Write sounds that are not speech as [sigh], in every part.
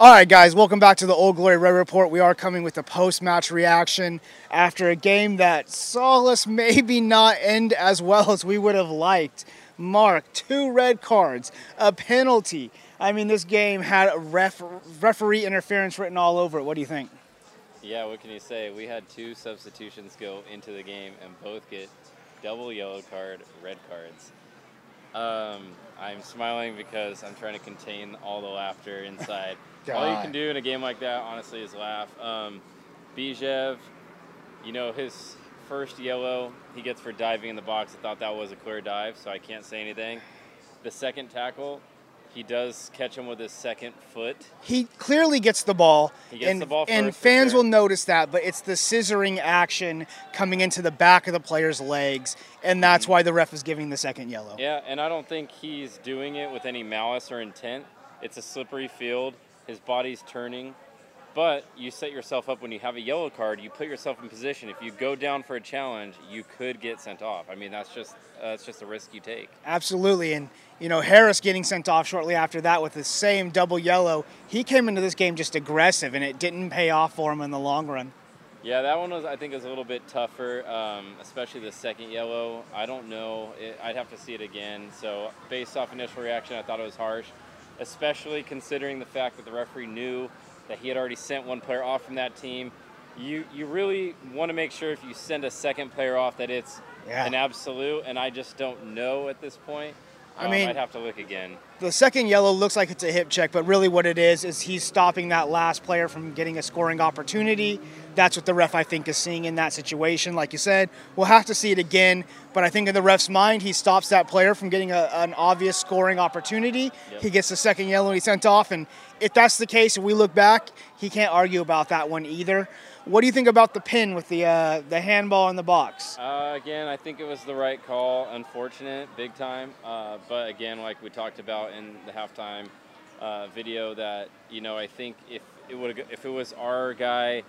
All right, guys, welcome back to the Old Glory Red Report. We are coming with a post match reaction after a game that saw us maybe not end as well as we would have liked. Mark, two red cards, a penalty. I mean, this game had ref- referee interference written all over it. What do you think? Yeah, what can you say? We had two substitutions go into the game and both get double yellow card, red cards. Um, I'm smiling because I'm trying to contain all the laughter inside. [laughs] all you can do in a game like that, honestly, is laugh. Um, Bijev, you know, his first yellow he gets for diving in the box. I thought that was a clear dive, so I can't say anything. The second tackle, he does catch him with his second foot. He clearly gets the ball. He gets and, the ball and fans will notice that, but it's the scissoring action coming into the back of the player's legs, and that's why the ref is giving the second yellow. Yeah, and I don't think he's doing it with any malice or intent. It's a slippery field. His body's turning. But you set yourself up when you have a yellow card. You put yourself in position. If you go down for a challenge, you could get sent off. I mean, that's just uh, that's just a risk you take. Absolutely. And, you know, Harris getting sent off shortly after that with the same double yellow. He came into this game just aggressive, and it didn't pay off for him in the long run. Yeah, that one was I think was a little bit tougher, um, especially the second yellow. I don't know. It, I'd have to see it again. So based off initial reaction, I thought it was harsh, especially considering the fact that the referee knew that he had already sent one player off from that team. You you really want to make sure if you send a second player off that it's Yeah. an absolute, and I just don't know at this point. I Um, mean- I'd have to look again. The second yellow looks like it's a hip check, but really what it is is he's stopping that last player from getting a scoring opportunity. That's what the ref, I think, is seeing in that situation. Like you said, we'll have to see it again, but I think in the ref's mind, he stops that player from getting a, an obvious scoring opportunity. Yep. He gets the second yellow and he's sent off. And if that's the case, and we look back, he can't argue about that one either. What do you think about the pin with the uh, the handball in the box? Uh, again, I think it was the right call. Unfortunate, big time. Uh, but again, like we talked about in the halftime uh, video, that you know, I think if it would if it was our guy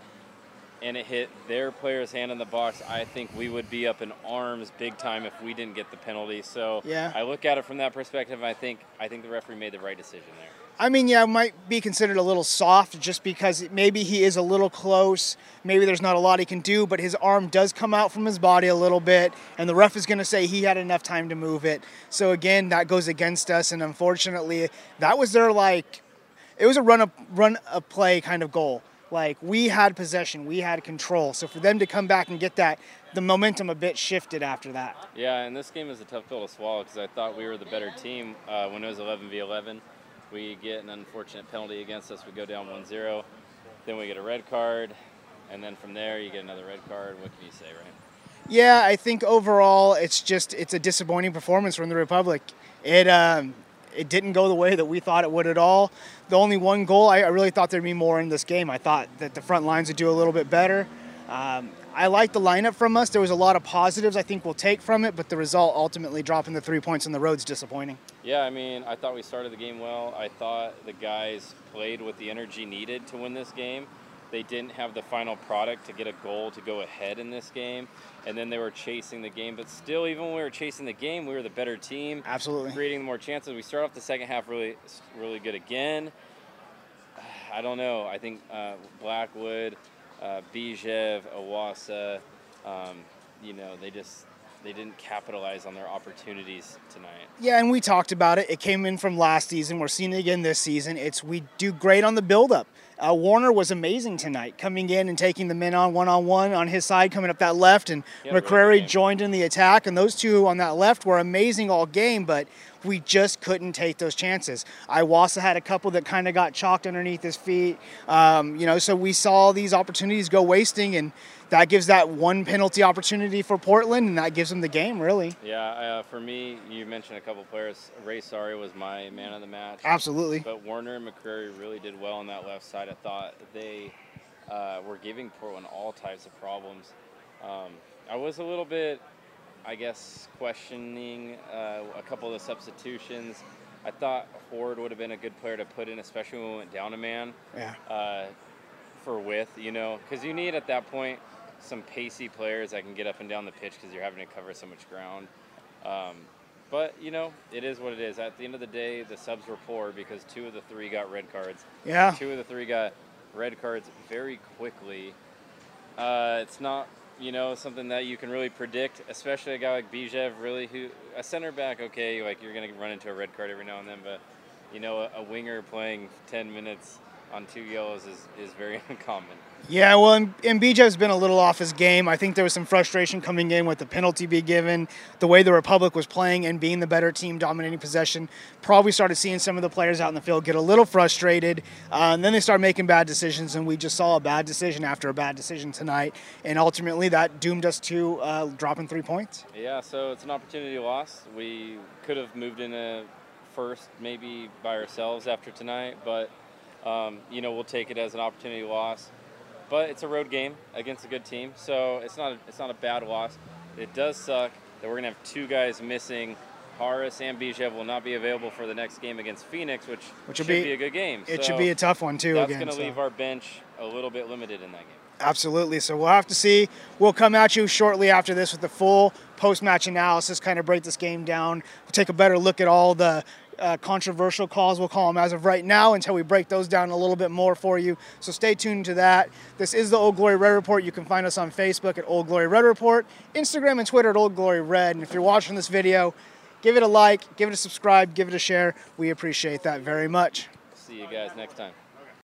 and it hit their player's hand in the box, I think we would be up in arms big time if we didn't get the penalty. So Yeah. I look at it from that perspective. I think I think the referee made the right decision there. I mean, yeah, it might be considered a little soft just because maybe he is a little close. Maybe there's not a lot he can do, but his arm does come out from his body a little bit, and the ref is going to say he had enough time to move it. So again, that goes against us, and unfortunately, that was their like, it was a run a run a play kind of goal. Like we had possession, we had control. So for them to come back and get that, the momentum a bit shifted after that. Yeah, and this game is a tough pill to swallow because I thought we were the better team uh, when it was 11 v 11. We get an unfortunate penalty against us. We go down 1 0. Then we get a red card. And then from there, you get another red card. What can you say, right? Yeah, I think overall it's just it's a disappointing performance from the Republic. It um, it didn't go the way that we thought it would at all. The only one goal, I, I really thought there'd be more in this game. I thought that the front lines would do a little bit better. Um, I like the lineup from us. There was a lot of positives I think we'll take from it, but the result ultimately dropping the three points on the road is disappointing. Yeah, I mean, I thought we started the game well. I thought the guys played with the energy needed to win this game. They didn't have the final product to get a goal to go ahead in this game, and then they were chasing the game. But still, even when we were chasing the game, we were the better team. Absolutely. creating more chances. We start off the second half really, really good again. [sighs] I don't know. I think uh, Blackwood, uh, Bijev, Iwasa, um, you know, they just they didn't capitalize on their opportunities tonight. Yeah, and we talked about it. It came in from last season. We're seeing it again this season. It's we do great on the build-up. Uh, Werner was amazing tonight, coming in and taking the men on one-on-one on his side, coming up that left, and He had a really good McCrary joined in the attack. And those two on that left were amazing all game, but we just couldn't take those chances. Iwasa had a couple that kind of got chalked underneath his feet. Um, you know, so we saw these opportunities go wasting, and that gives that one penalty opportunity for Portland, and that gives them the game, really. Yeah, uh, for me, you mentioned a couple players. Ray Saari was my man of the match. Absolutely. But Werner and McCrary really did well on that left side. I thought they uh, were giving Portland all types of problems. Um, I was a little bit, I guess, questioning uh, a couple of the substitutions. I thought Horde would have been a good player to put in, especially when we went down a man Yeah. uh, for width, you know, because you need at that point some pacey players that can get up and down the pitch because you're having to cover so much ground. Um, But you know, it is what it is. At the end of the day, the subs were poor because two of the three got red cards. Yeah. Two of the three got red cards very quickly. Uh, it's not, you know, something that you can really predict, especially a guy like Bijev, really, who a center back. Okay, like you're gonna run into a red card every now and then, but you know, a, a winger playing 10 minutes on two yellows is, is very [laughs] uncommon. Yeah, well, and, and BJ's been a little off his game. I think there was some frustration coming in with the penalty being given, the way the Republic was playing and being the better team, dominating possession. Probably started seeing some of the players out in the field get a little frustrated, uh, and then they started making bad decisions, and we just saw a bad decision after a bad decision tonight, and ultimately that doomed us to uh, dropping three points. Yeah, so it's an opportunity loss. We could have moved in a first maybe by ourselves after tonight, but um, you know we'll take it as an opportunity loss. But it's a road game against a good team, so it's not a, it's not a bad loss. It does suck that we're gonna have two guys missing. Harris and Bijev will not be available for the next game against Phoenix, which, Which should be- be, a good game. It So should be a tough one too. That's again, going to so. leave our bench a little bit limited in that game. Absolutely. So we'll have to see. We'll come at you shortly after this with the full post-match analysis, kind of break this game down. We'll take a better look at all the uh, controversial calls, we'll call them as of right now, until we break those down a little bit more for you. So stay tuned to that. This is the Old Glory Red Report. You can find us on Facebook at Old Glory Red Report, Instagram and Twitter at Old Glory Red. And if you're watching this video, give it a like, give it a subscribe, give it a share. We appreciate that very much. See you guys next time.